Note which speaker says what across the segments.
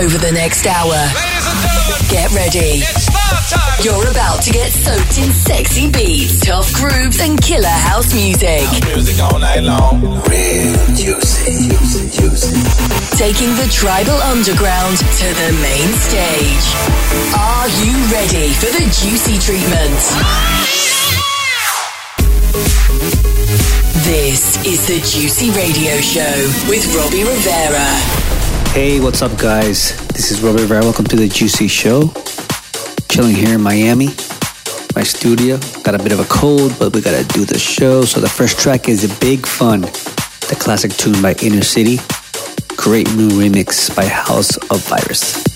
Speaker 1: over the next hour. Get ready. You're about to get soaked in sexy beats, tough grooves, and killer house music.
Speaker 2: Music all night long. Real juicy, juicy, juicy.
Speaker 1: Taking the tribal underground to the main stage. Are you ready for the juicy treatment? This is the Juicy Radio Show with Robbie Rivera.
Speaker 3: Hey, what's up, guys? This is Robert Rivera. Welcome to the Juicy Show. Chilling here in Miami, my studio. Got a bit of a cold, but we gotta do the show. So the first track is Big Fun, the classic tune by Inner City. Great new remix by House of Virus.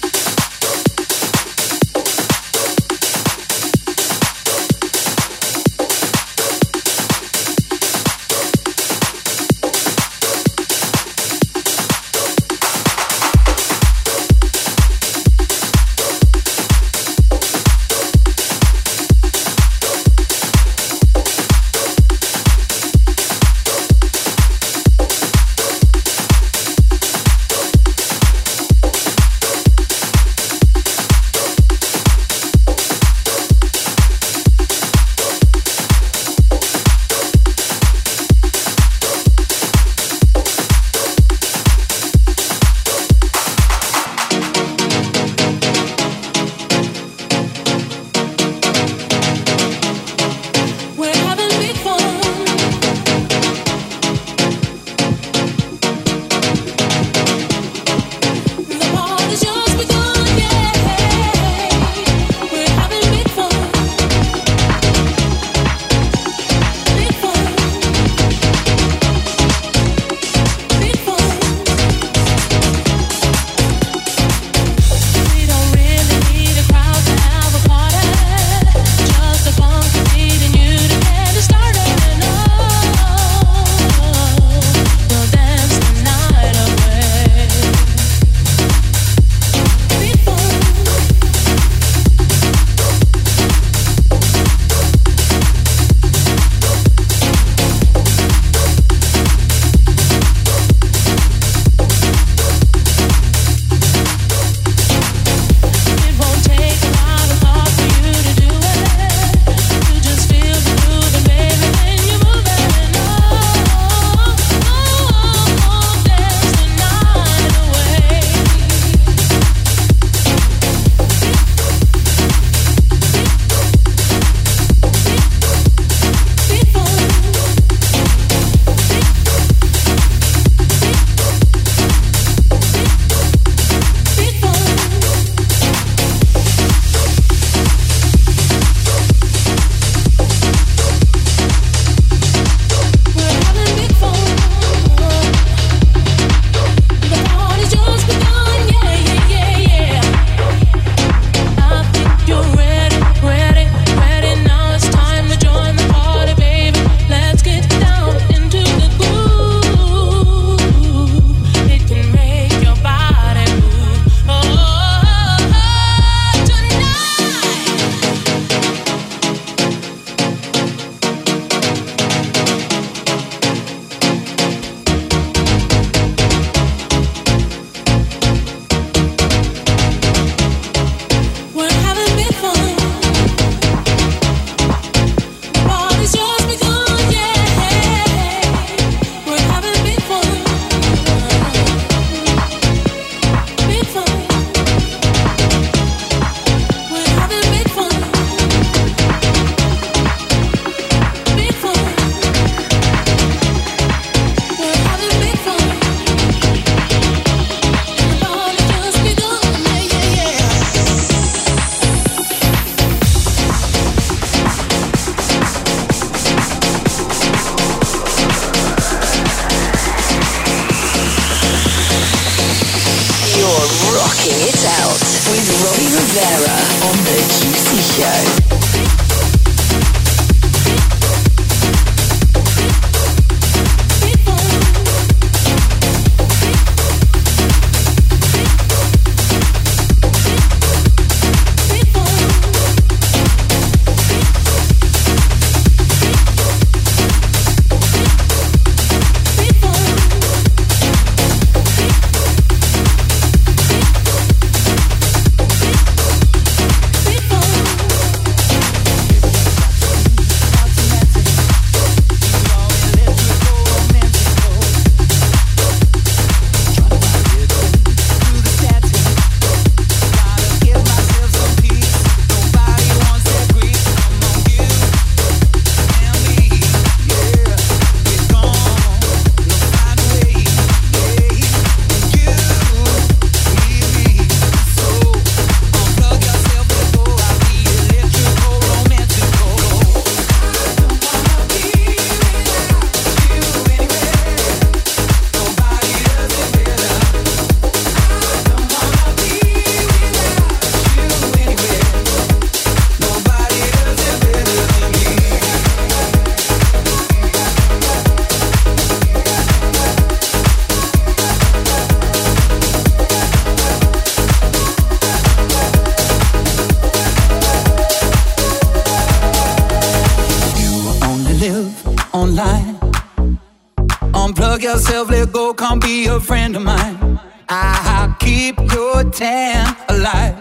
Speaker 4: a friend of mine. I'll keep your tan alive.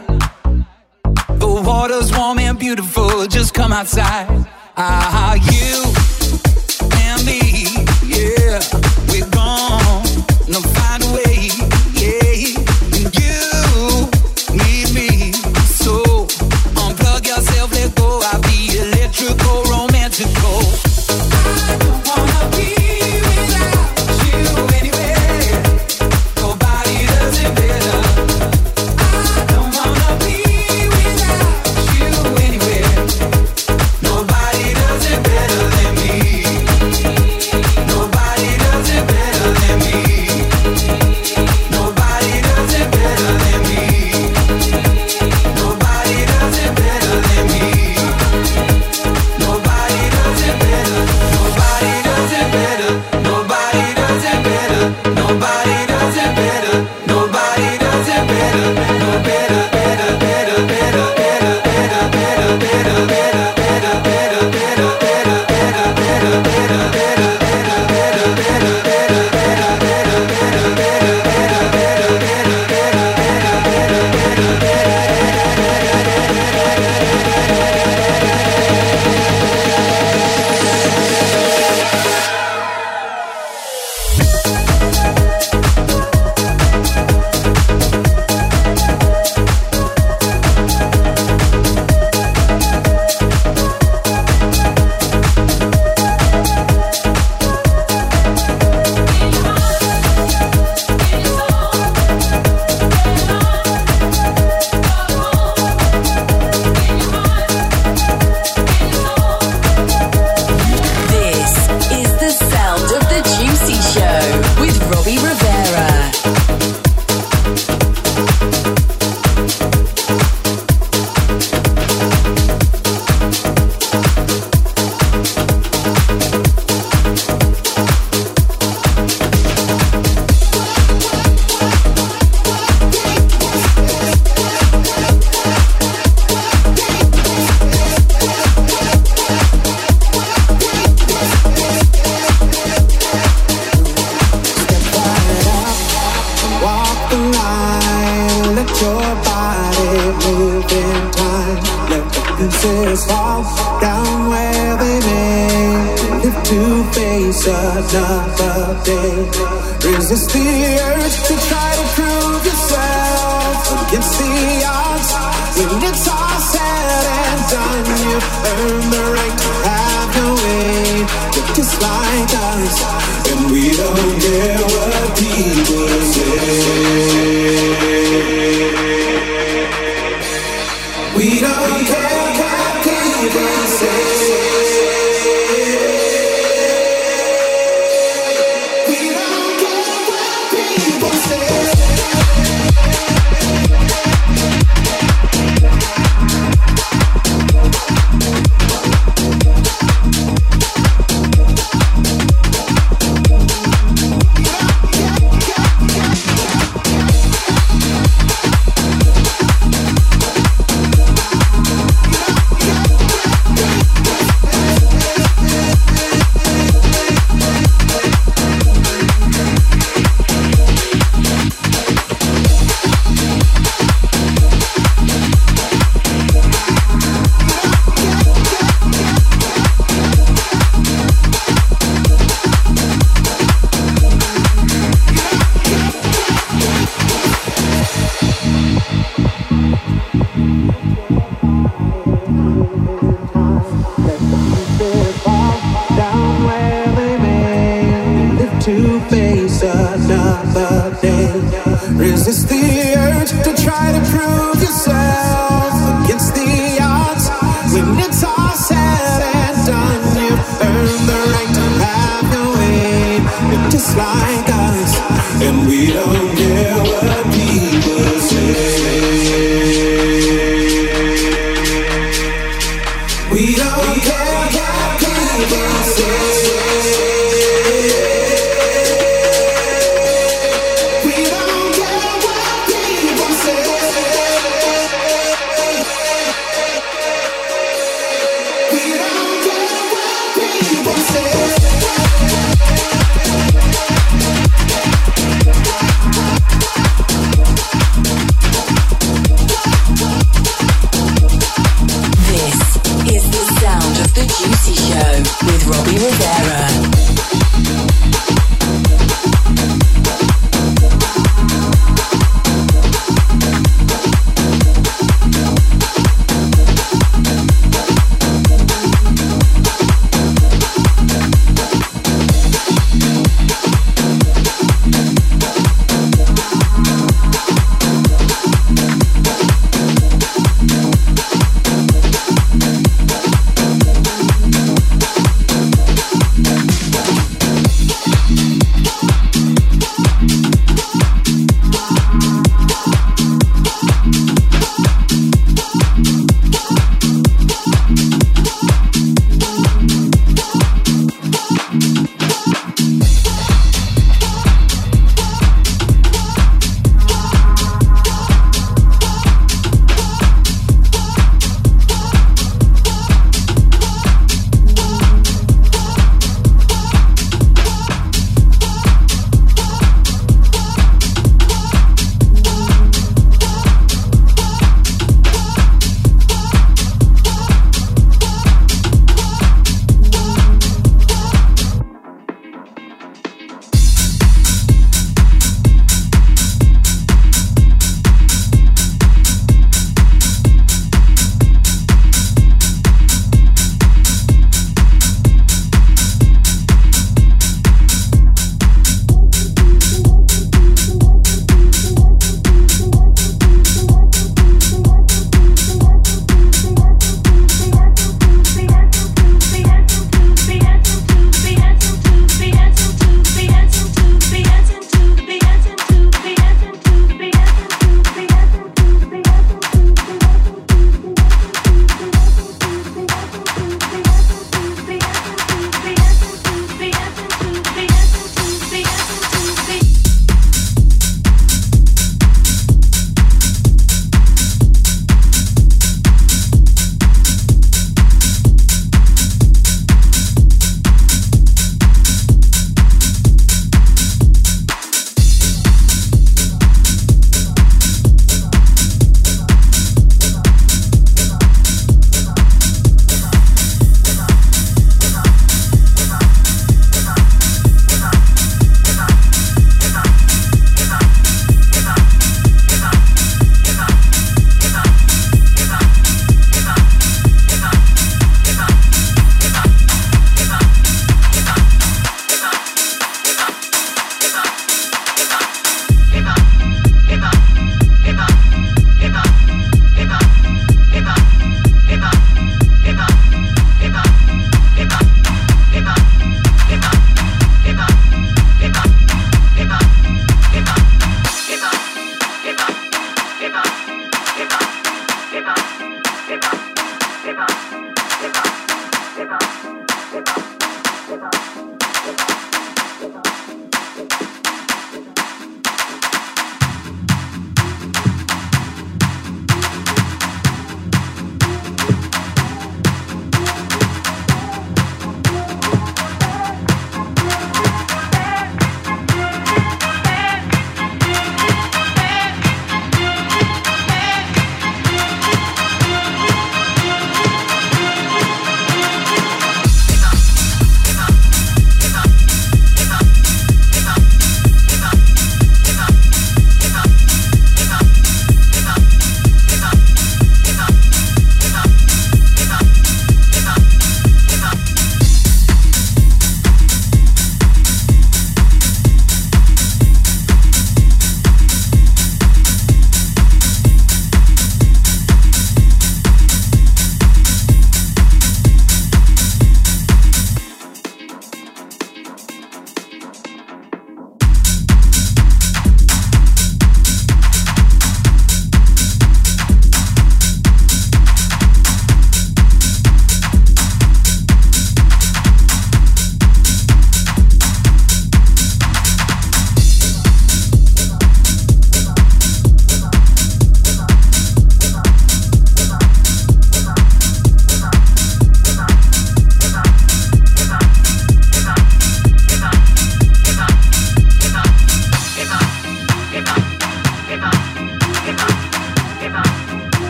Speaker 4: The water's warm and beautiful, just come outside. Ah, you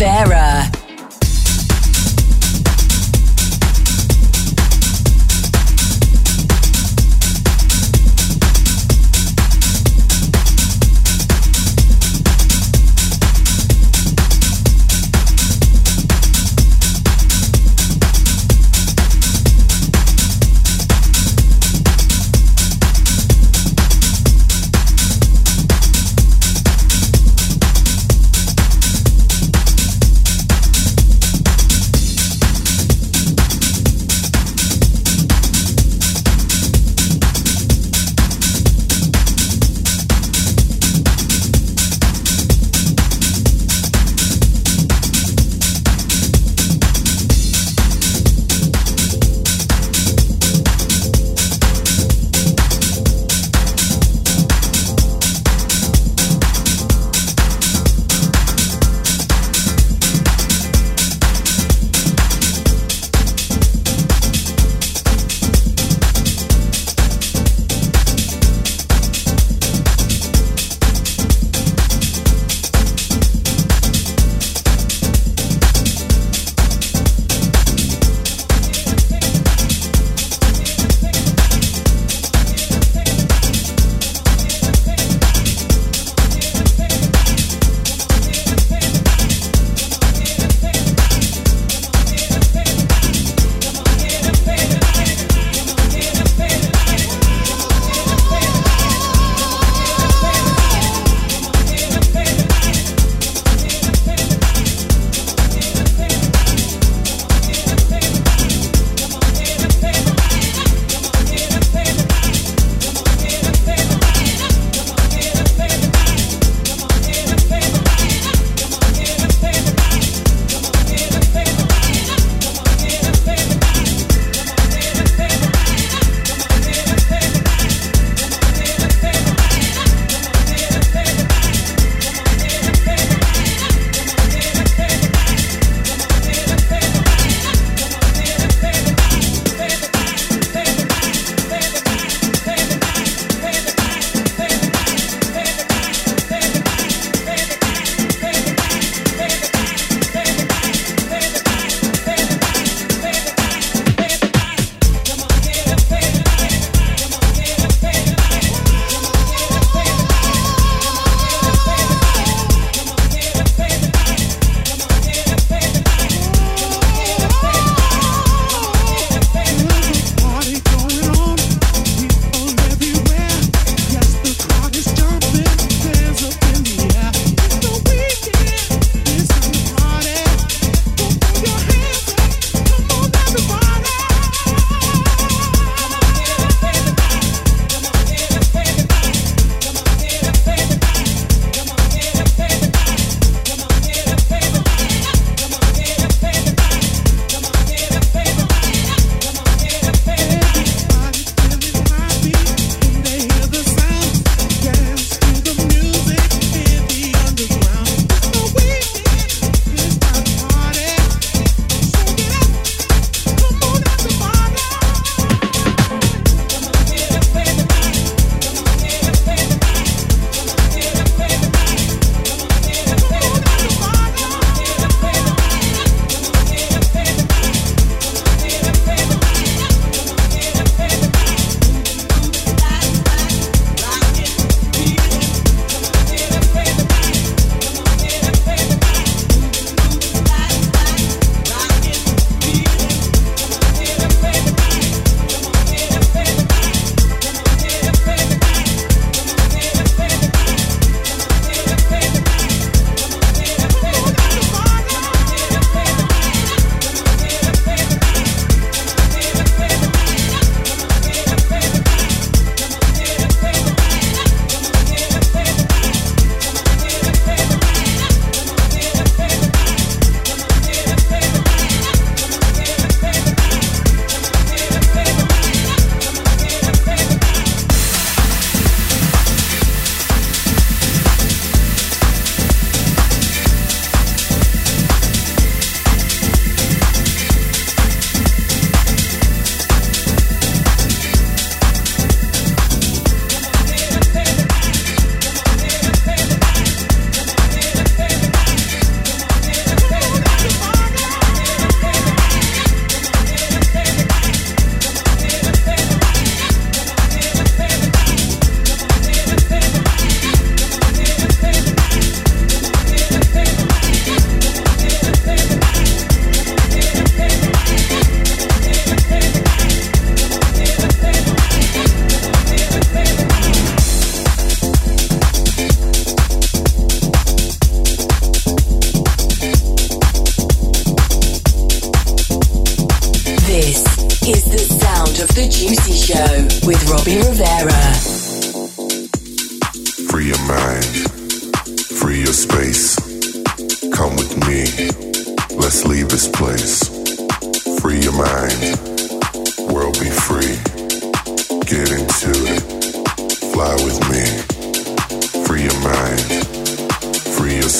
Speaker 1: Robbie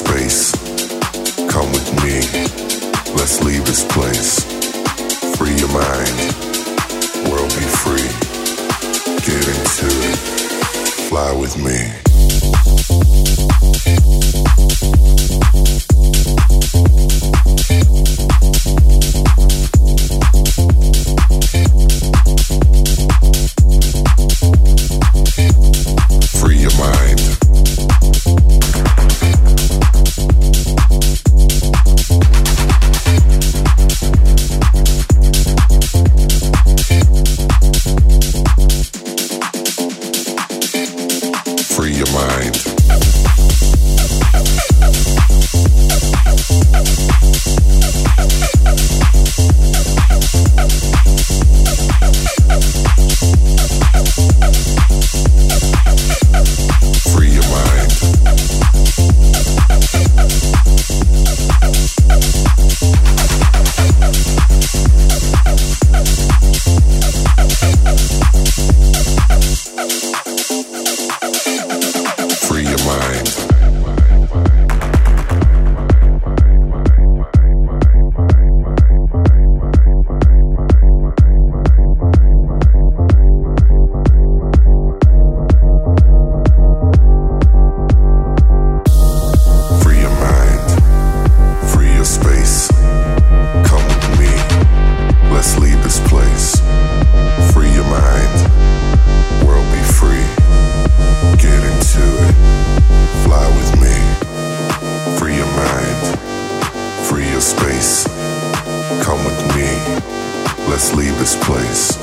Speaker 5: space. Come with me, let's leave this place. Free your mind, world be free. Get into it, fly with me.
Speaker 6: Show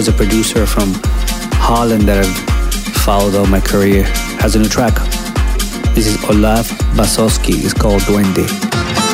Speaker 6: as a producer from Holland that I've followed all my career has a new track. This is Olav Basoski. It's called Duende.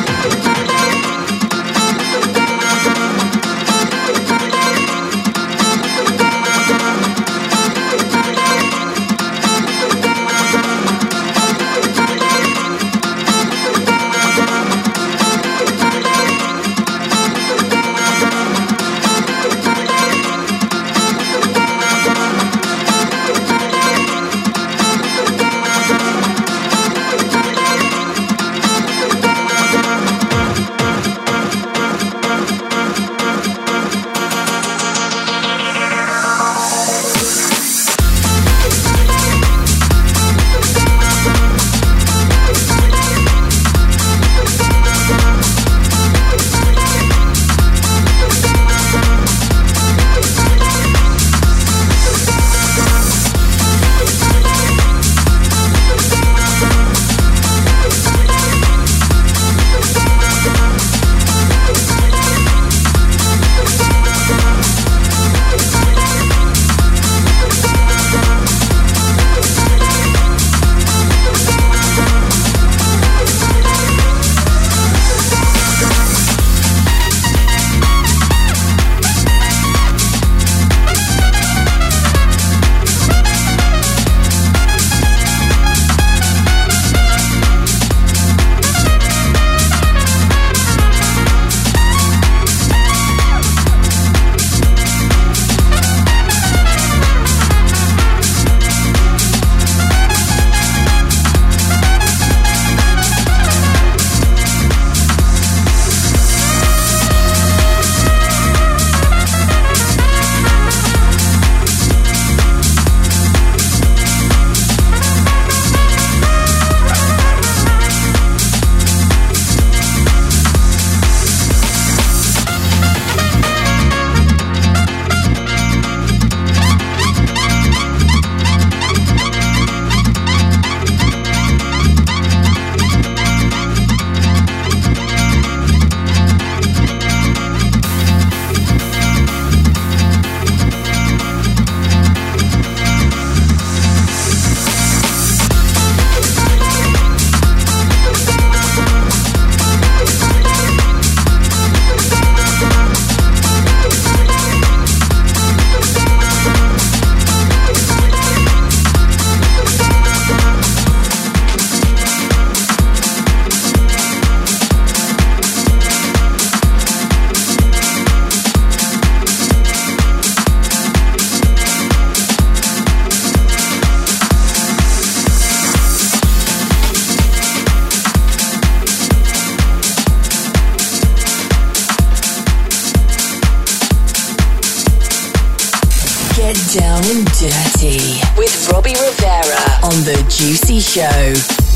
Speaker 1: Get down and dirty with Robbie Rivera on The Juicy Show.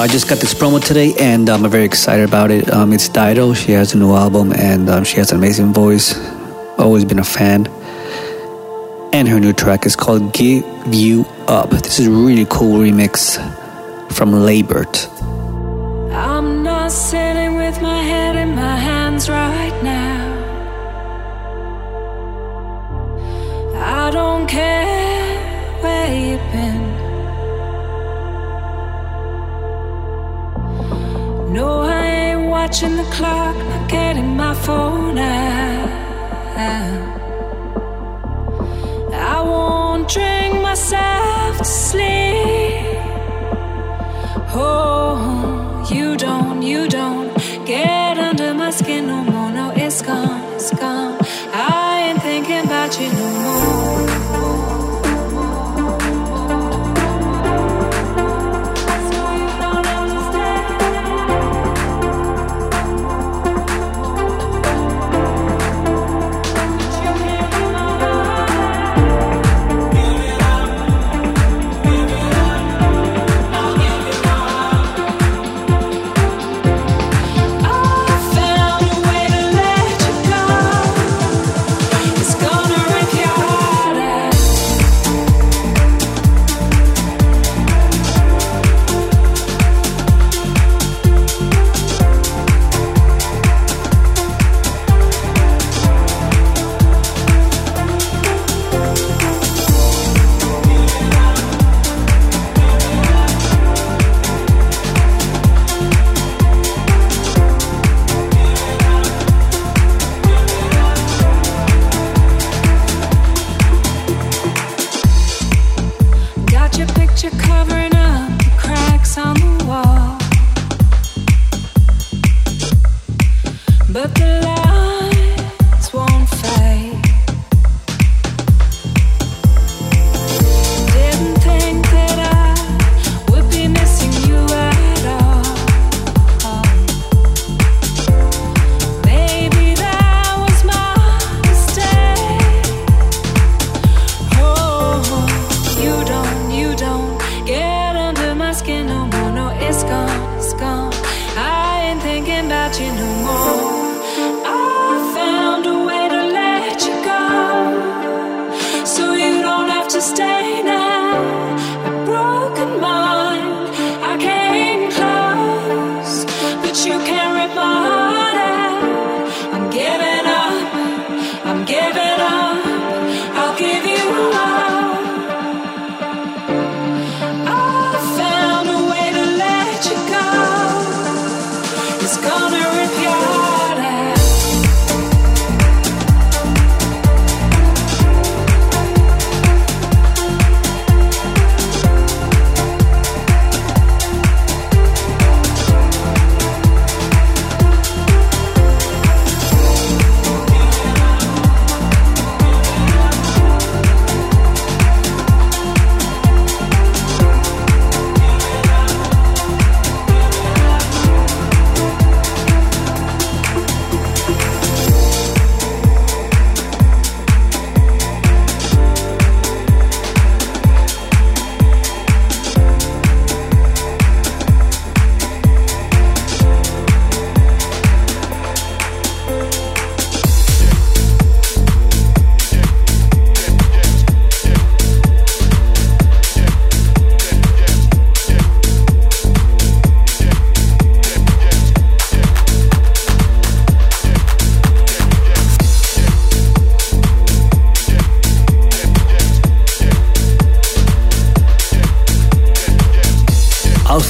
Speaker 7: I just got this promo today and um, I'm very excited about it. Um, it's Dido. She has a new album and um, she has an amazing voice. Always been a fan. And her new track is called Give You Up. This is a really cool remix from Labert.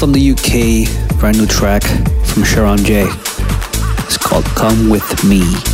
Speaker 7: From the UK, brand new track from Sharon J. It's called Come With Me.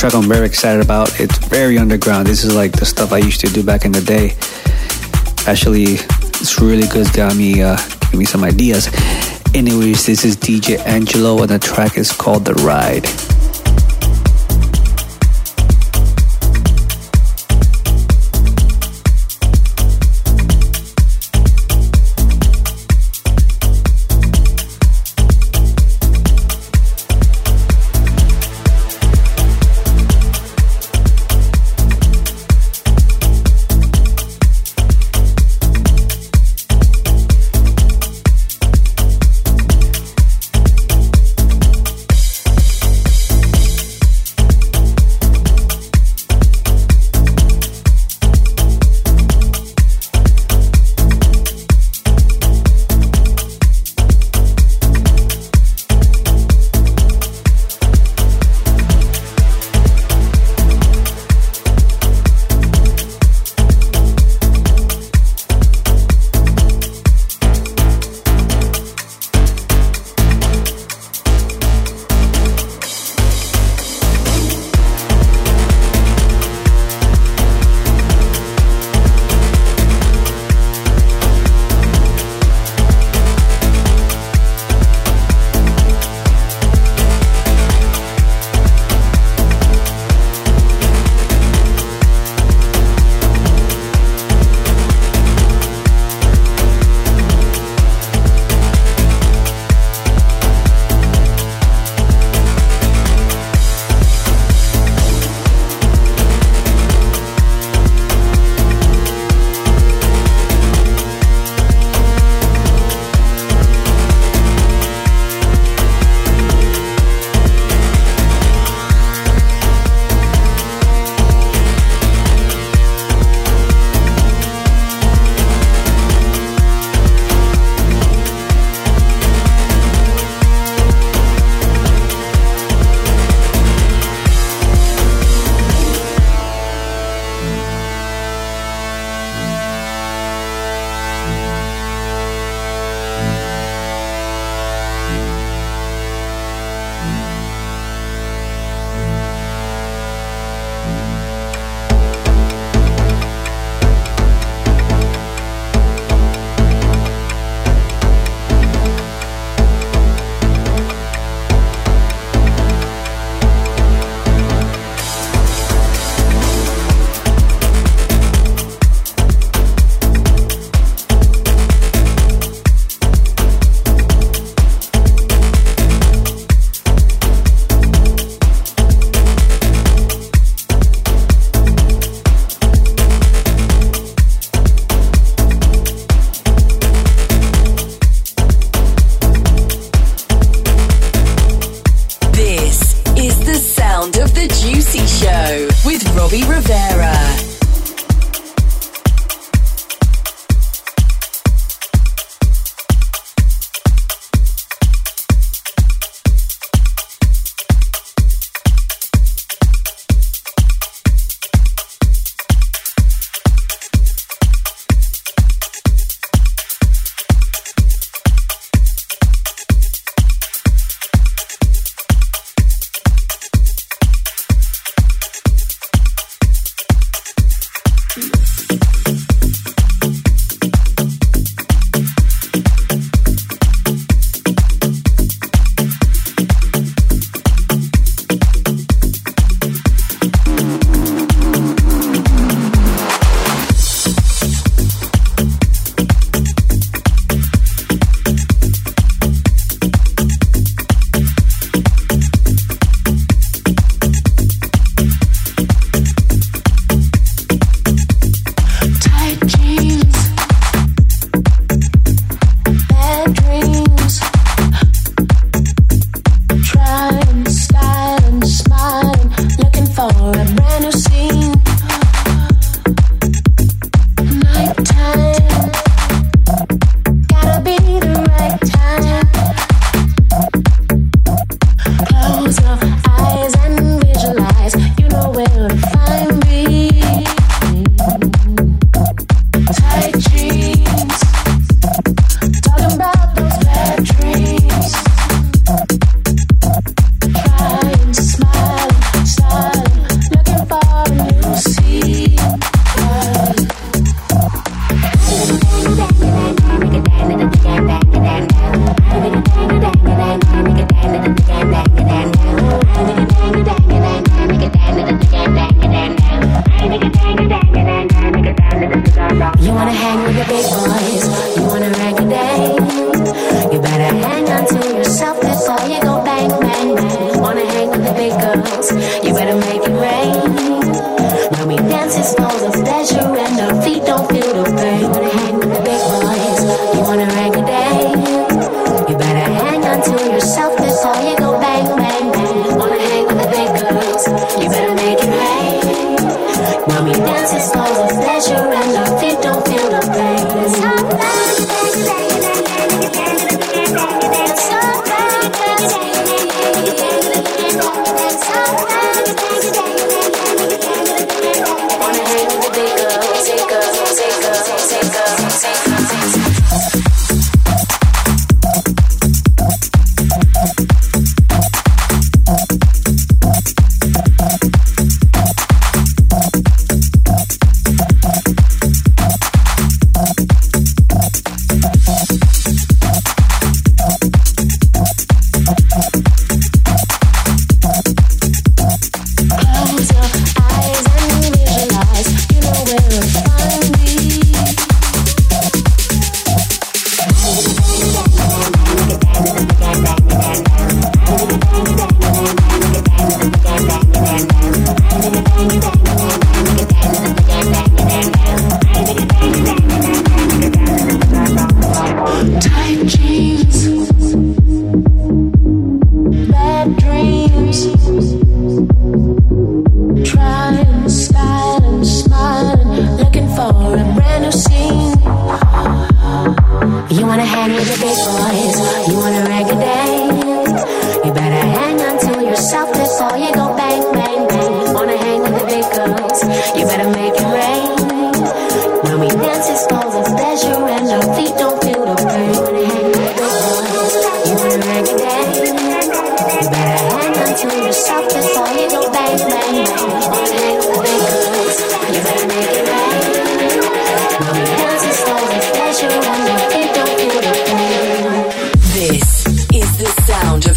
Speaker 6: Track I'm very excited about. It's very underground. This is like the stuff I used to do back in the day. Actually, it's really good. It's got me uh, giving me some ideas. Anyways, this is DJ Angelo, and the track is called The Ride.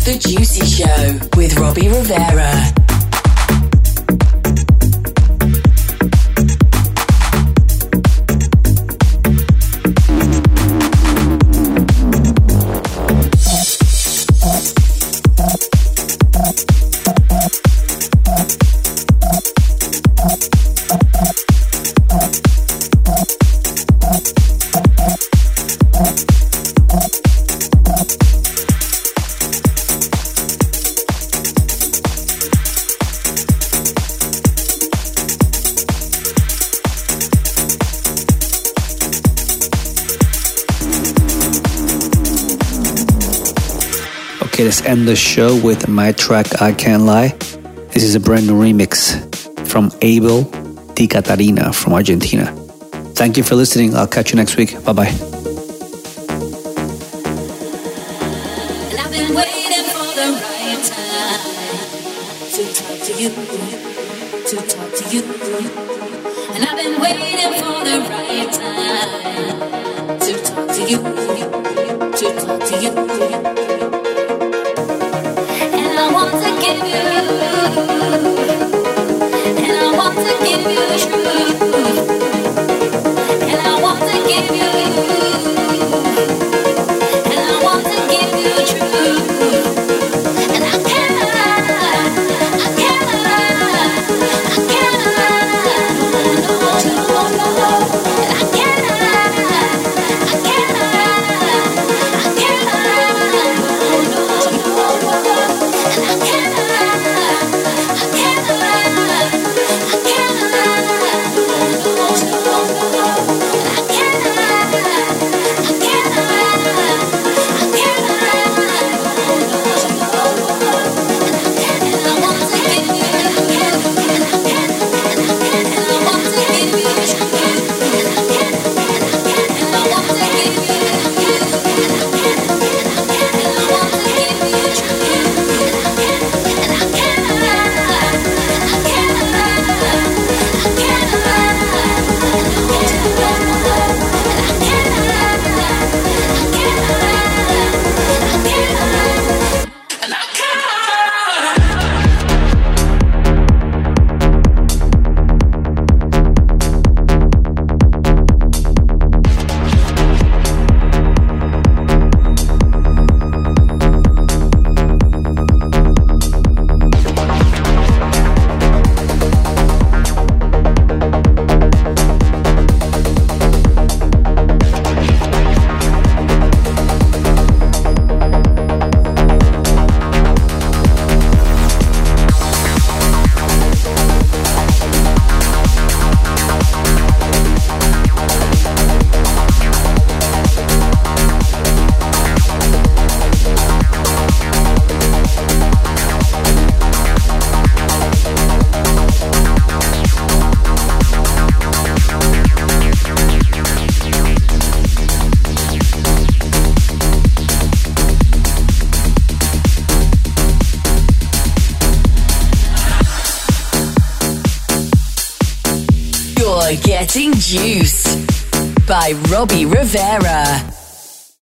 Speaker 6: The Juicy Show with Robbie Rivera.
Speaker 3: End the show with my track I Can't Lie. This is a brand new remix from Abel Di Catarina from Argentina. Thank you for listening. I'll catch you next week. Bye bye.
Speaker 1: Juiced by Robbie Rivera.